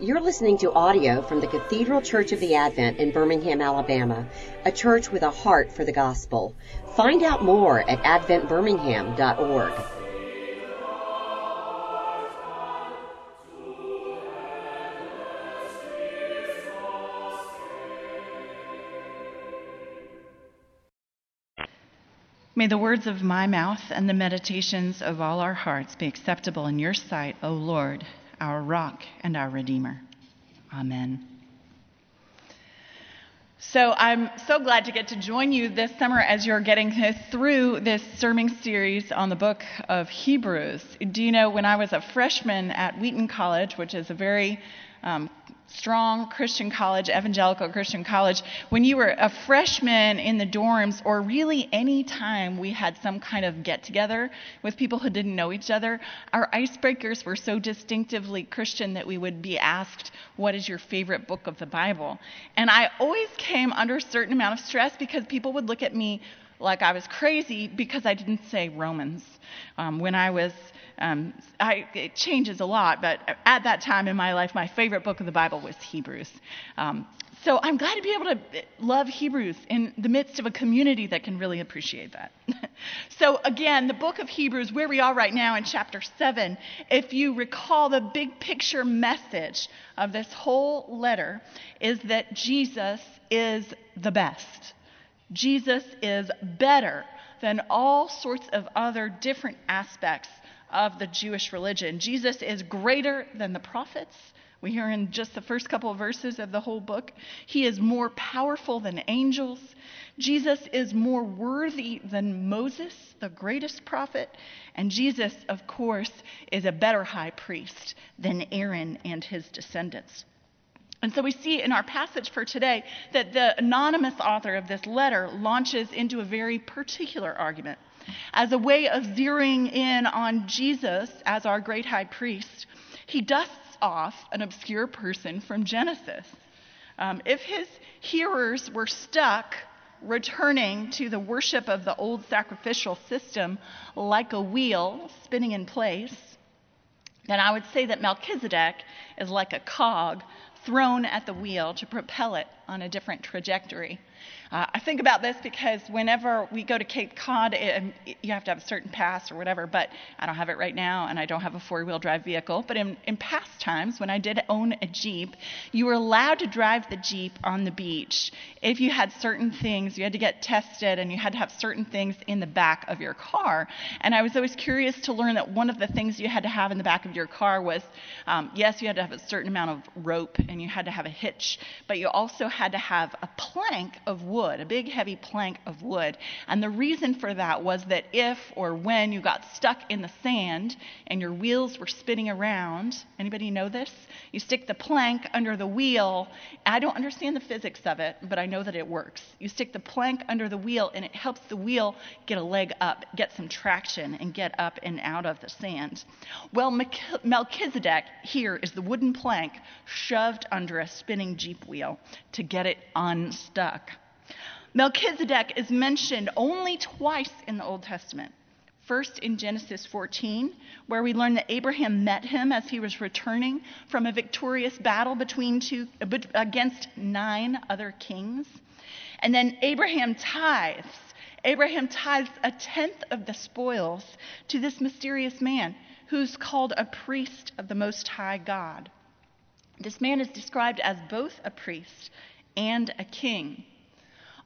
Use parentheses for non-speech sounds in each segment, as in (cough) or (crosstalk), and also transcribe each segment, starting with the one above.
You're listening to audio from the Cathedral Church of the Advent in Birmingham, Alabama, a church with a heart for the gospel. Find out more at adventbirmingham.org. May the words of my mouth and the meditations of all our hearts be acceptable in your sight, O Lord, our rock and our redeemer. Amen. So I'm so glad to get to join you this summer as you're getting through this sermon series on the book of Hebrews. Do you know when I was a freshman at Wheaton College, which is a very um, strong Christian college, evangelical Christian college, when you were a freshman in the dorms, or really any time we had some kind of get together with people who didn't know each other, our icebreakers were so distinctively Christian that we would be asked, What is your favorite book of the Bible? And I always came under a certain amount of stress because people would look at me like I was crazy because I didn't say Romans. Um, when I was um, I, it changes a lot, but at that time in my life, my favorite book of the Bible was Hebrews. Um, so I'm glad to be able to love Hebrews in the midst of a community that can really appreciate that. (laughs) so, again, the book of Hebrews, where we are right now in chapter 7, if you recall, the big picture message of this whole letter is that Jesus is the best. Jesus is better than all sorts of other different aspects of the Jewish religion. Jesus is greater than the prophets. We hear in just the first couple of verses of the whole book. He is more powerful than angels. Jesus is more worthy than Moses, the greatest prophet. And Jesus, of course, is a better high priest than Aaron and his descendants. And so we see in our passage for today that the anonymous author of this letter launches into a very particular argument as a way of zeroing in on Jesus as our great high priest, he dusts off an obscure person from Genesis. Um, if his hearers were stuck returning to the worship of the old sacrificial system like a wheel spinning in place, then I would say that Melchizedek is like a cog thrown at the wheel to propel it on a different trajectory. Uh, I think about this because whenever we go to Cape Cod, it, you have to have a certain pass or whatever, but I don't have it right now and I don't have a four wheel drive vehicle. But in, in past times, when I did own a Jeep, you were allowed to drive the Jeep on the beach if you had certain things, you had to get tested and you had to have certain things in the back of your car. And I was always curious to learn that one of the things you had to have in the back of your car was um, yes, you had to have a certain amount of rope and you had to have a hitch, but you also had to have a plank of wood, a big heavy plank of wood. And the reason for that was that if or when you got stuck in the sand and your wheels were spinning around, anybody know this? You stick the plank under the wheel. I don't understand the physics of it, but I know that it works. You stick the plank under the wheel and it helps the wheel get a leg up, get some traction, and get up and out of the sand. Well, Melchizedek here is the wooden plank shoved under a spinning Jeep wheel to get it unstuck. Melchizedek is mentioned only twice in the Old Testament. First in Genesis 14, where we learn that Abraham met him as he was returning from a victorious battle between two, against nine other kings. And then Abraham tithes. Abraham tithes a tenth of the spoils to this mysterious man who's called a priest of the Most High God. This man is described as both a priest and a king.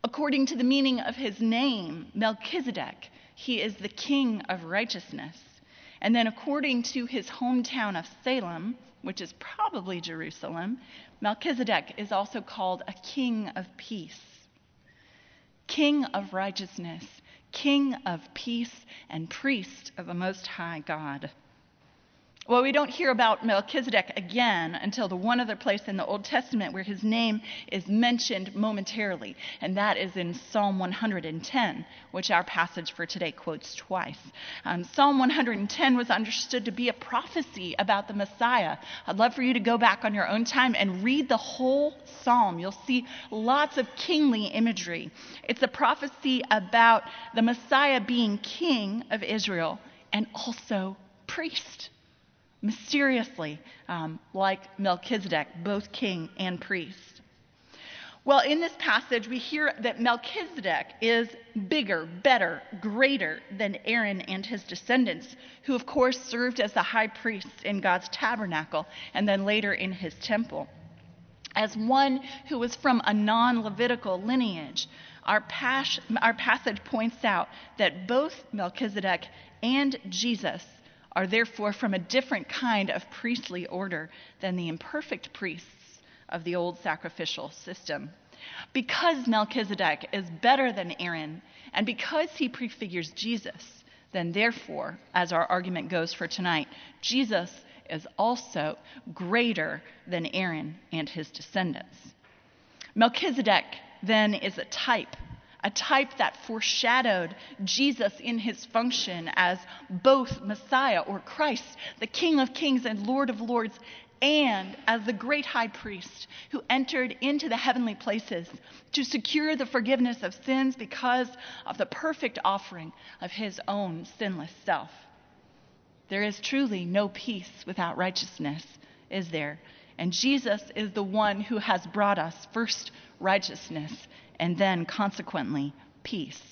According to the meaning of his name, Melchizedek, he is the king of righteousness. And then, according to his hometown of Salem, which is probably Jerusalem, Melchizedek is also called a king of peace. King of righteousness, king of peace, and priest of the Most High God. Well, we don't hear about Melchizedek again until the one other place in the Old Testament where his name is mentioned momentarily, and that is in Psalm 110, which our passage for today quotes twice. Um, Psalm 110 was understood to be a prophecy about the Messiah. I'd love for you to go back on your own time and read the whole psalm. You'll see lots of kingly imagery. It's a prophecy about the Messiah being king of Israel and also priest mysteriously, um, like Melchizedek, both king and priest. Well, in this passage, we hear that Melchizedek is bigger, better, greater than Aaron and his descendants, who, of course, served as the high priests in God's tabernacle and then later in his temple. As one who was from a non Levitical lineage, our, pas- our passage points out that both Melchizedek and Jesus are therefore from a different kind of priestly order than the imperfect priests of the old sacrificial system. Because Melchizedek is better than Aaron, and because he prefigures Jesus, then therefore, as our argument goes for tonight, Jesus is also greater than Aaron and his descendants. Melchizedek then is a type a type that foreshadowed Jesus in his function as both Messiah or Christ, the King of Kings and Lord of Lords, and as the great high priest who entered into the heavenly places to secure the forgiveness of sins because of the perfect offering of his own sinless self. There is truly no peace without righteousness, is there? And Jesus is the one who has brought us first righteousness and then consequently peace.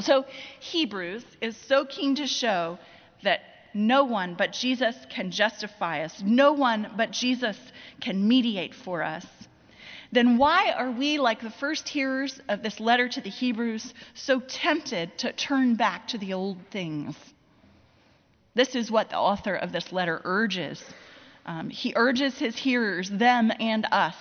So Hebrews is so keen to show that no one but Jesus can justify us, no one but Jesus can mediate for us. Then why are we, like the first hearers of this letter to the Hebrews, so tempted to turn back to the old things? This is what the author of this letter urges. Um, he urges his hearers, them and us,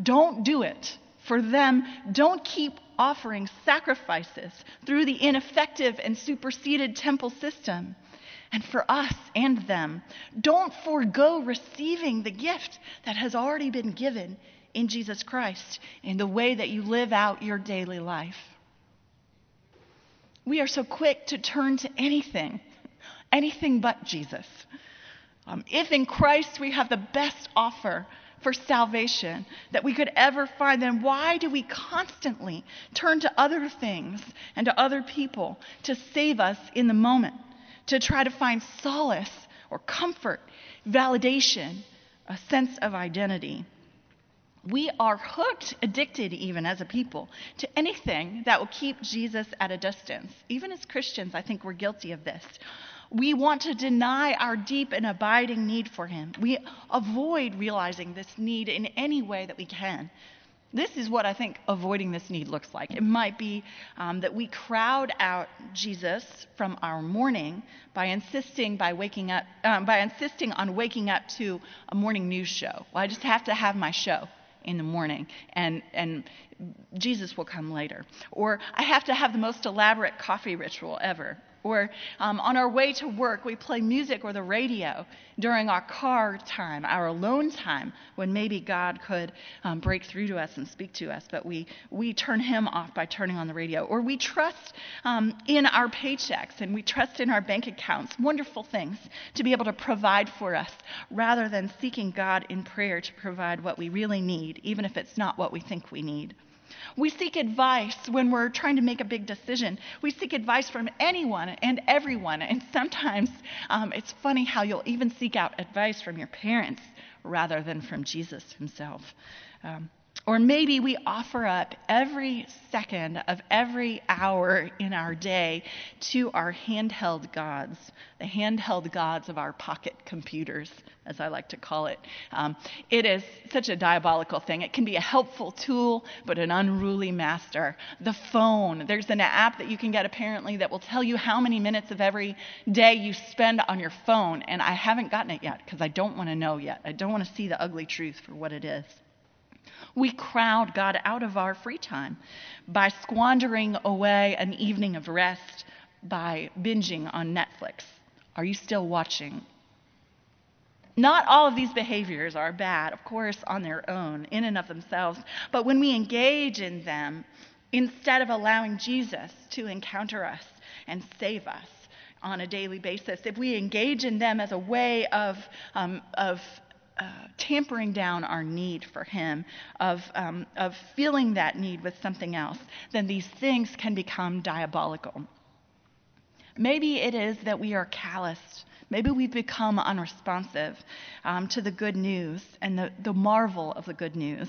don't do it for them, don't keep offering sacrifices through the ineffective and superseded temple system. And for us and them, don't forego receiving the gift that has already been given in Jesus Christ in the way that you live out your daily life. We are so quick to turn to anything, anything but Jesus. Um, if in Christ we have the best offer, for salvation that we could ever find, then why do we constantly turn to other things and to other people to save us in the moment, to try to find solace or comfort, validation, a sense of identity? We are hooked, addicted even as a people, to anything that will keep Jesus at a distance. Even as Christians, I think we're guilty of this. We want to deny our deep and abiding need for Him. We avoid realizing this need in any way that we can. This is what I think avoiding this need looks like. It might be um, that we crowd out Jesus from our morning by insisting by waking up um, by insisting on waking up to a morning news show. Well, I just have to have my show in the morning, and and Jesus will come later. Or I have to have the most elaborate coffee ritual ever. Or um, on our way to work, we play music or the radio during our car time, our alone time, when maybe God could um, break through to us and speak to us, but we, we turn Him off by turning on the radio. Or we trust um, in our paychecks and we trust in our bank accounts, wonderful things to be able to provide for us, rather than seeking God in prayer to provide what we really need, even if it's not what we think we need. We seek advice when we're trying to make a big decision. We seek advice from anyone and everyone. And sometimes um, it's funny how you'll even seek out advice from your parents rather than from Jesus himself. Um, or maybe we offer up every second of every hour in our day to our handheld gods, the handheld gods of our pocket computers, as I like to call it. Um, it is such a diabolical thing. It can be a helpful tool, but an unruly master. The phone, there's an app that you can get apparently that will tell you how many minutes of every day you spend on your phone, and I haven't gotten it yet because I don't want to know yet. I don't want to see the ugly truth for what it is. We crowd God out of our free time by squandering away an evening of rest by binging on Netflix. Are you still watching? Not all of these behaviors are bad, of course, on their own, in and of themselves, but when we engage in them, instead of allowing Jesus to encounter us and save us, on a daily basis, if we engage in them as a way of, um, of uh, tampering down our need for Him, of, um, of filling that need with something else, then these things can become diabolical. Maybe it is that we are calloused. Maybe we've become unresponsive um, to the good news and the, the marvel of the good news.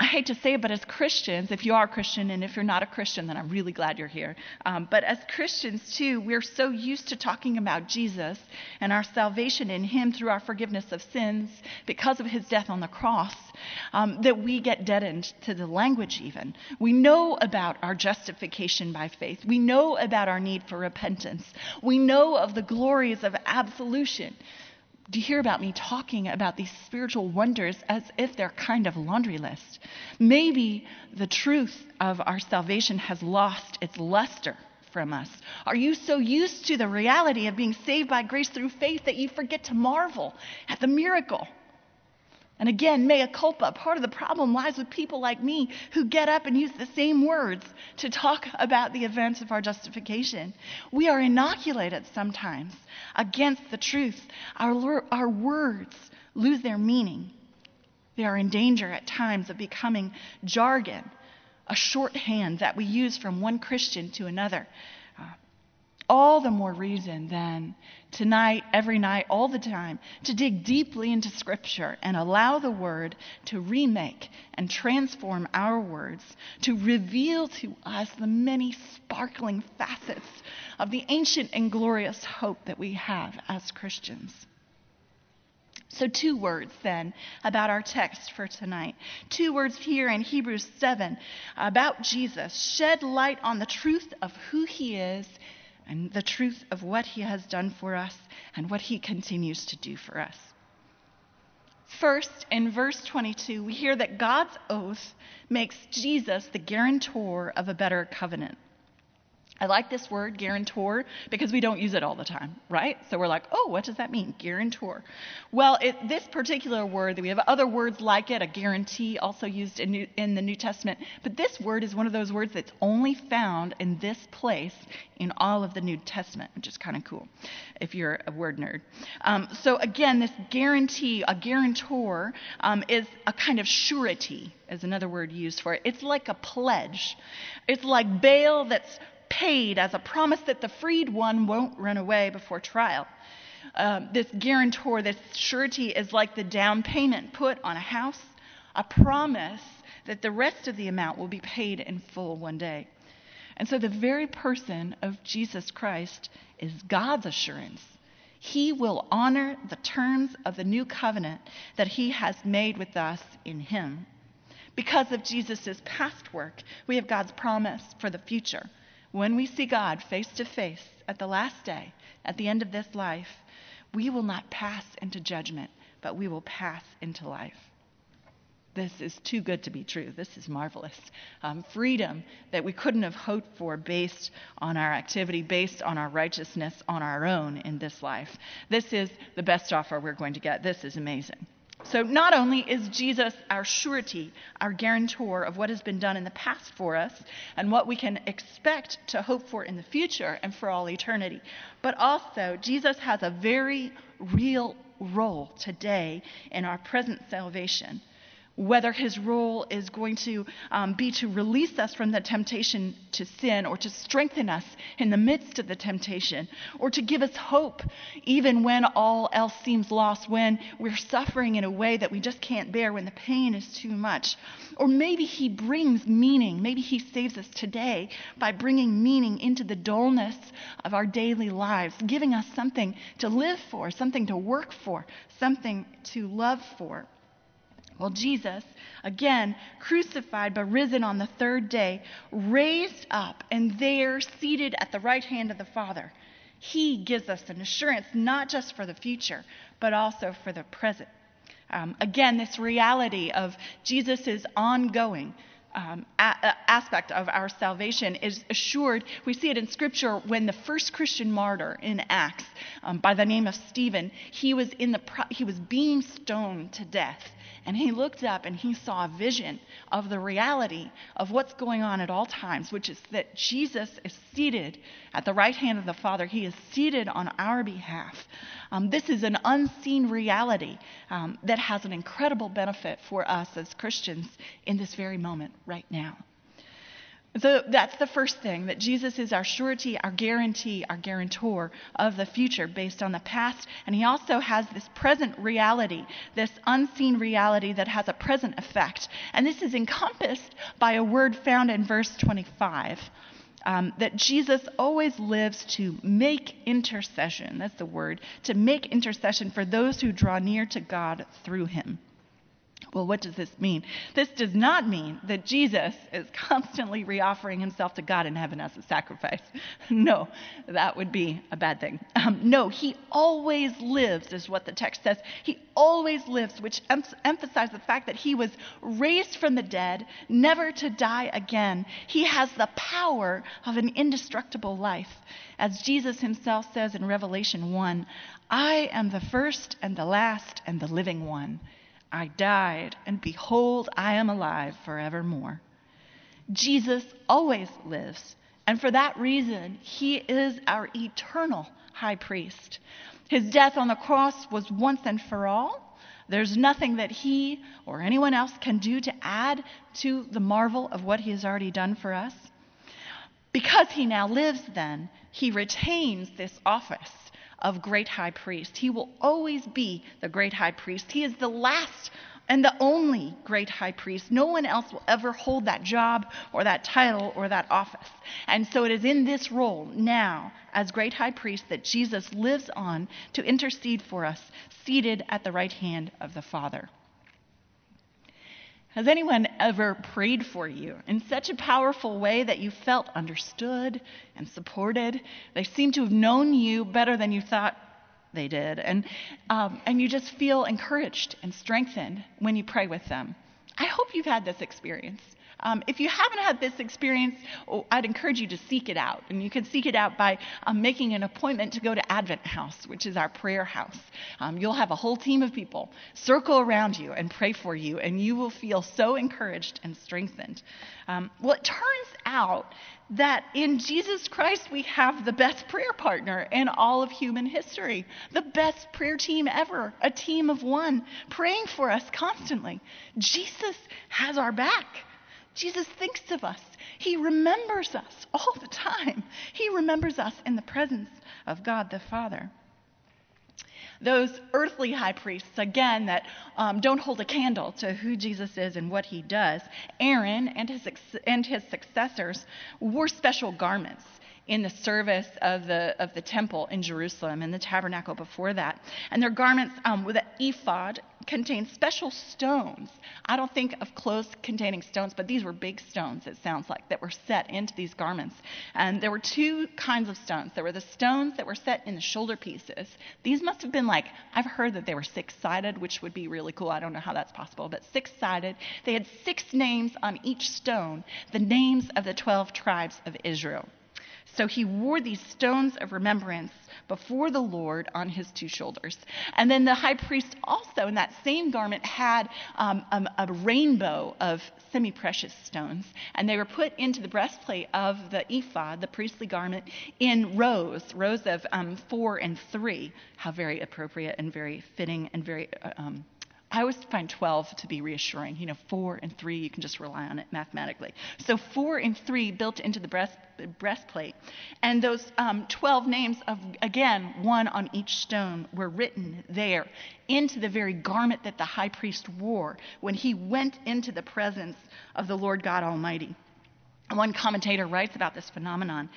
I hate to say it, but as Christians, if you are a Christian, and if you're not a Christian, then I'm really glad you're here. Um, but as Christians, too, we're so used to talking about Jesus and our salvation in Him through our forgiveness of sins because of His death on the cross um, that we get deadened to the language, even. We know about our justification by faith, we know about our need for repentance, we know of the glories of absolution do you hear about me talking about these spiritual wonders as if they're kind of laundry list? Maybe the truth of our salvation has lost its luster from us. Are you so used to the reality of being saved by grace through faith that you forget to marvel at the miracle? And again, mea culpa, part of the problem lies with people like me who get up and use the same words to talk about the events of our justification. We are inoculated sometimes against the truth. Our, our words lose their meaning. They are in danger at times of becoming jargon, a shorthand that we use from one Christian to another all the more reason then, tonight, every night, all the time, to dig deeply into Scripture and allow the Word to remake and transform our words, to reveal to us the many sparkling facets of the ancient and glorious hope that we have as Christians. So, two words then about our text for tonight. Two words here in Hebrews 7 about Jesus shed light on the truth of who he is and the truth of what he has done for us and what he continues to do for us. First, in verse 22, we hear that God's oath makes Jesus the guarantor of a better covenant. I like this word, guarantor, because we don't use it all the time, right? So we're like, oh, what does that mean, guarantor? Well, it, this particular word, we have other words like it, a guarantee, also used in, New, in the New Testament, but this word is one of those words that's only found in this place in all of the New Testament, which is kind of cool if you're a word nerd. Um, so again, this guarantee, a guarantor, um, is a kind of surety, is another word used for it. It's like a pledge. It's like bail that's paid as a promise that the freed one won't run away before trial. Um, this guarantor, this surety, is like the down payment put on a house, a promise that the rest of the amount will be paid in full one day. And so the very person of Jesus Christ is God's assurance. He will honor the terms of the new covenant that he has made with us in him. Because of Jesus' past work, we have God's promise for the future. When we see God face to face at the last day, at the end of this life, we will not pass into judgment, but we will pass into life. This is too good to be true. This is marvelous. Um, freedom that we couldn't have hoped for based on our activity, based on our righteousness on our own in this life. This is the best offer we're going to get. This is amazing. So, not only is Jesus our surety, our guarantor of what has been done in the past for us and what we can expect to hope for in the future and for all eternity, but also Jesus has a very real role today in our present salvation whether his role is going to um, be to release us from the temptation to sin or to strengthen us in the midst of the temptation or to give us hope even when all else seems lost, when we're suffering in a way that we just can't bear, when the pain is too much. Or maybe he brings meaning. Maybe he saves us today by bringing meaning into the dullness of our daily lives, giving us something to live for, something to work for, something to love for. Well, Jesus, again, crucified but risen on the third day, raised up and there, seated at the right hand of the Father, he gives us an assurance not just for the future, but also for the present. Um, again, this reality of Jesus' ongoing um, a- aspect of our salvation is assured. We see it in Scripture when the first Christian martyr in Acts, um, by the name of Stephen, he was in the pro- he was being stoned to death, and he looked up and he saw a vision of the reality of what's going on at all times, which is that Jesus is seated at the right hand of the Father. He is seated on our behalf. Um, this is an unseen reality um, that has an incredible benefit for us as Christians in this very moment, right now. So that's the first thing that Jesus is our surety, our guarantee, our guarantor of the future based on the past. And he also has this present reality, this unseen reality that has a present effect. And this is encompassed by a word found in verse 25. Um, that Jesus always lives to make intercession. That's the word, to make intercession for those who draw near to God through him. Well, what does this mean? This does not mean that Jesus is (laughs) constantly reoffering himself to God in heaven as a sacrifice. (laughs) No, that would be a bad thing. Um, no, he always lives, is what the text says. He always lives, which em- emphasizes the fact that he was raised from the dead, never to die again. He has the power of an indestructible life. As Jesus himself says in Revelation 1 I am the first and the last and the living one. I died, and behold, I am alive forevermore. Jesus always lives, and for that reason, he is our eternal high priest. His death on the cross was once and for all. There's nothing that he or anyone else can do to add to the marvel of what he has already done for us. Because he now lives, then, he retains this office of great high priest. He will always be the great high priest. He is the last and the only great high priest. No one else will ever hold that job or that title or that office. And so it is in this role now, as great high priest, that Jesus lives on to intercede for us, seated at the right hand of the Father. Has anyone ever prayed for you in such a powerful way that you felt understood and supported? They seem to have known you better than you thought they did. And, um, and you just feel encouraged and strengthened when you pray with them. I hope you've had this experience. Um, if you haven't had this experience, oh, I'd encourage you to seek it out. And you can seek it out by um, making an appointment to go to Advent House, which is our prayer house. Um, you'll have a whole team of people circle around you and pray for you, and you will feel so encouraged and strengthened. Um, well, it turns out that in Jesus Christ we have the best prayer partner in all of human history, the best prayer team ever, a team of one, praying for us constantly. Jesus has our back. Jesus thinks of us. He remembers us all the time. He remembers us in the presence of God the Father. Those earthly high priests, again, that um, don't hold a candle to who Jesus is and what he does, Aaron and his, and his successors wore special garments in the service of the, of the temple in Jerusalem and the tabernacle before that. And their garments um, with an ephod contained special stones. I don't think of clothes containing stones, but these were big stones, it sounds like, that were set into these garments. And there were two kinds of stones. There were the stones that were set in the shoulder pieces. These must have been like, I've heard that they were six sided, which would be really cool. I don't know how that's possible, but six sided. They had six names on each stone, the names of the 12 tribes of Israel. So he wore these stones of remembrance before the Lord on his two shoulders. And then the high priest also, in that same garment, had um, a, rainbow of semi precious stones. And they were put into the breastplate of the ephod, the priestly garment, in rows, rows of um, four and three. How very appropriate and very fitting and very. Uh, um, I always find 12 to be reassuring. You know, 4 and 3, you can just rely on it mathematically. So 4 and 3 built into the breast, breastplate. And those um, 12 names of, again, one on each stone were written there into the very garment that the high priest wore when he went into the presence of the Lord God Almighty. One commentator writes about this phenomenon.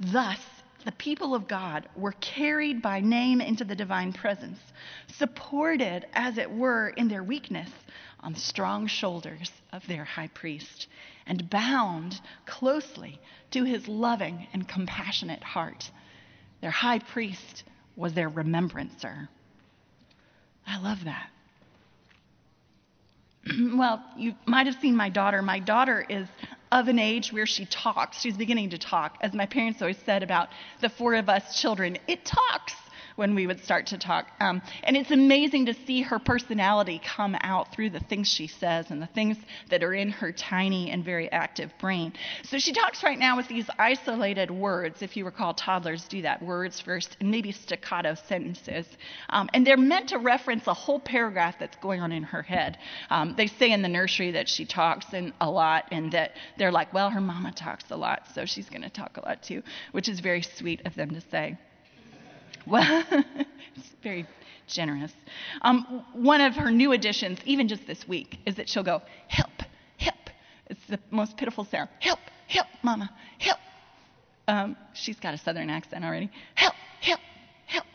Thus, the people of God were carried by name into the divine presence, supported, as it were, in their weakness on the strong shoulders of their high priest, and bound closely to his loving and compassionate heart. Their high priest was their remembrancer. I love that. (clears throat) well, you might have seen my daughter. My daughter is of an age where she talks. She's beginning to talk. As my parents always said about the four of us children, it talks. When we would start to talk. Um, and it's amazing to see her personality come out through the things she says and the things that are in her tiny and very active brain. So she talks right now with these isolated words. If you recall, toddlers do that words first and maybe staccato sentences. Um, and they're meant to reference a whole paragraph that's going on in her head. Um, they say in the nursery that she talks a lot, and that they're like, well, her mama talks a lot, so she's going to talk a lot too, which is very sweet of them to say. Well, (laughs) it's very generous. Um, one of her new additions, even just this week, is that she'll go, help, help. It's the most pitiful sound. Help, help, mama, help. Um, she's got a southern accent already. Help, help, help.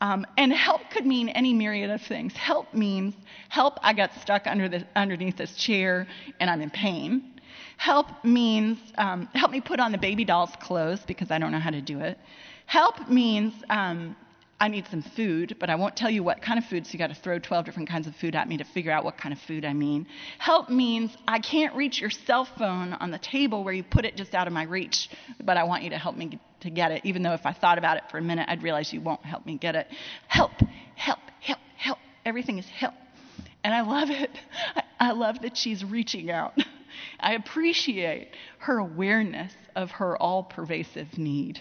Um, and help could mean any myriad of things. Help means, help, I got stuck under the, underneath this chair and I'm in pain. Help means, um, help me put on the baby doll's clothes because I don't know how to do it. Help means um, I need some food, but I won't tell you what kind of food, so you got to throw 12 different kinds of food at me to figure out what kind of food I mean. Help means I can't reach your cell phone on the table where you put it just out of my reach, but I want you to help me to get it, even though if I thought about it for a minute, I'd realize you won't help me get it. Help, help, help, help. Everything is help. And I love it. I, I love that she's reaching out. (laughs) I appreciate her awareness of her all pervasive need.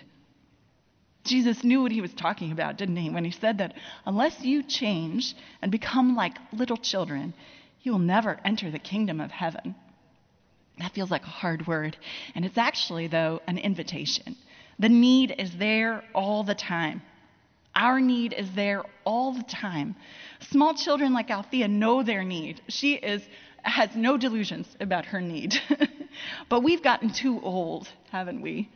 Jesus knew what he was talking about, didn't he, when he said that unless you change and become like little children, you will never enter the kingdom of heaven. That feels like a hard word. And it's actually, though, an invitation. The need is there all the time. Our need is there all the time. Small children like Althea know their need. She is, has no delusions about her need. (laughs) but we've gotten too old, haven't we?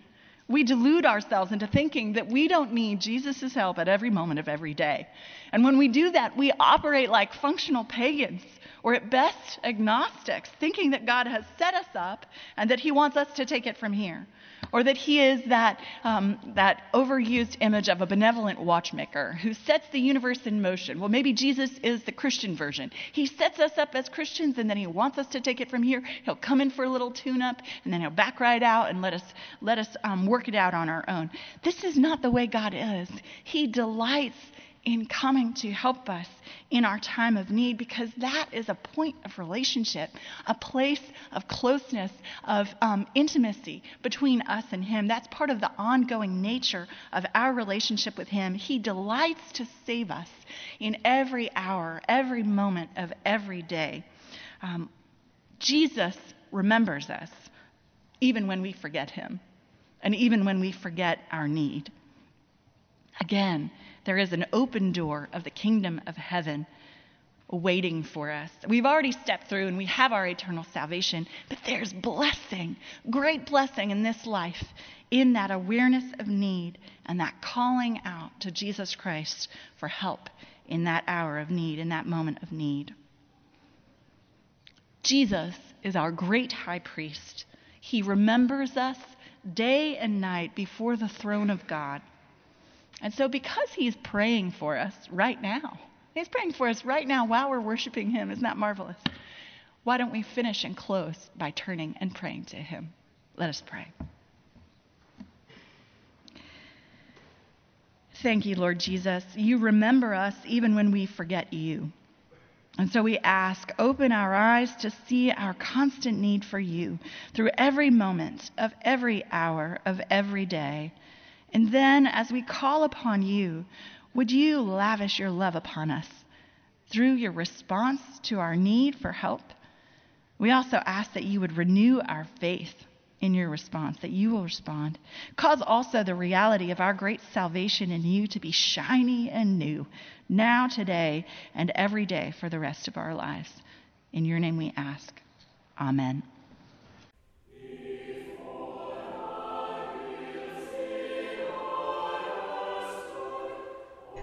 We delude ourselves into thinking that we don't need Jesus' help at every moment of every day. And when we do that, we operate like functional pagans, or at best agnostics, thinking that God has set us up and that He wants us to take it from here or that he is that, um, that overused image of a benevolent watchmaker who sets the universe in motion. Well, maybe Jesus is the Christian version. He sets us up as Christians and then he wants us to take it from here. He'll come in for a little tune up and then he'll back right out and let us, let us um, work it out on our own. This is not the way God is. He delights in coming to help us in our time of need because that is a point of relationship, a place of closeness, of um, intimacy between us and Him. That's part of the ongoing nature of our relationship with Him. He delights to save us in every hour, every moment of every day. Um, Jesus remembers us even when we forget Him and even when we forget our need. Again, there is an open door of the kingdom of heaven waiting for us. We've already stepped through and we have our eternal salvation, but there's blessing, great blessing in this life, in that awareness of need and that calling out to Jesus Christ for help in that hour of need, in that moment of need. Jesus is our great high priest. He remembers us day and night before the throne of God. And so, because He's praying for us right now, He's praying for us right now while we're worshiping Him. Isn't that marvelous? Why don't we finish and close by turning and praying to Him? Let us pray. Thank you, Lord Jesus. You remember us even when we forget you. And so we ask, open our eyes to see our constant need for you through every moment of every hour of every day. And then, as we call upon you, would you lavish your love upon us through your response to our need for help? We also ask that you would renew our faith in your response, that you will respond. Cause also the reality of our great salvation in you to be shiny and new, now, today, and every day for the rest of our lives. In your name we ask. Amen.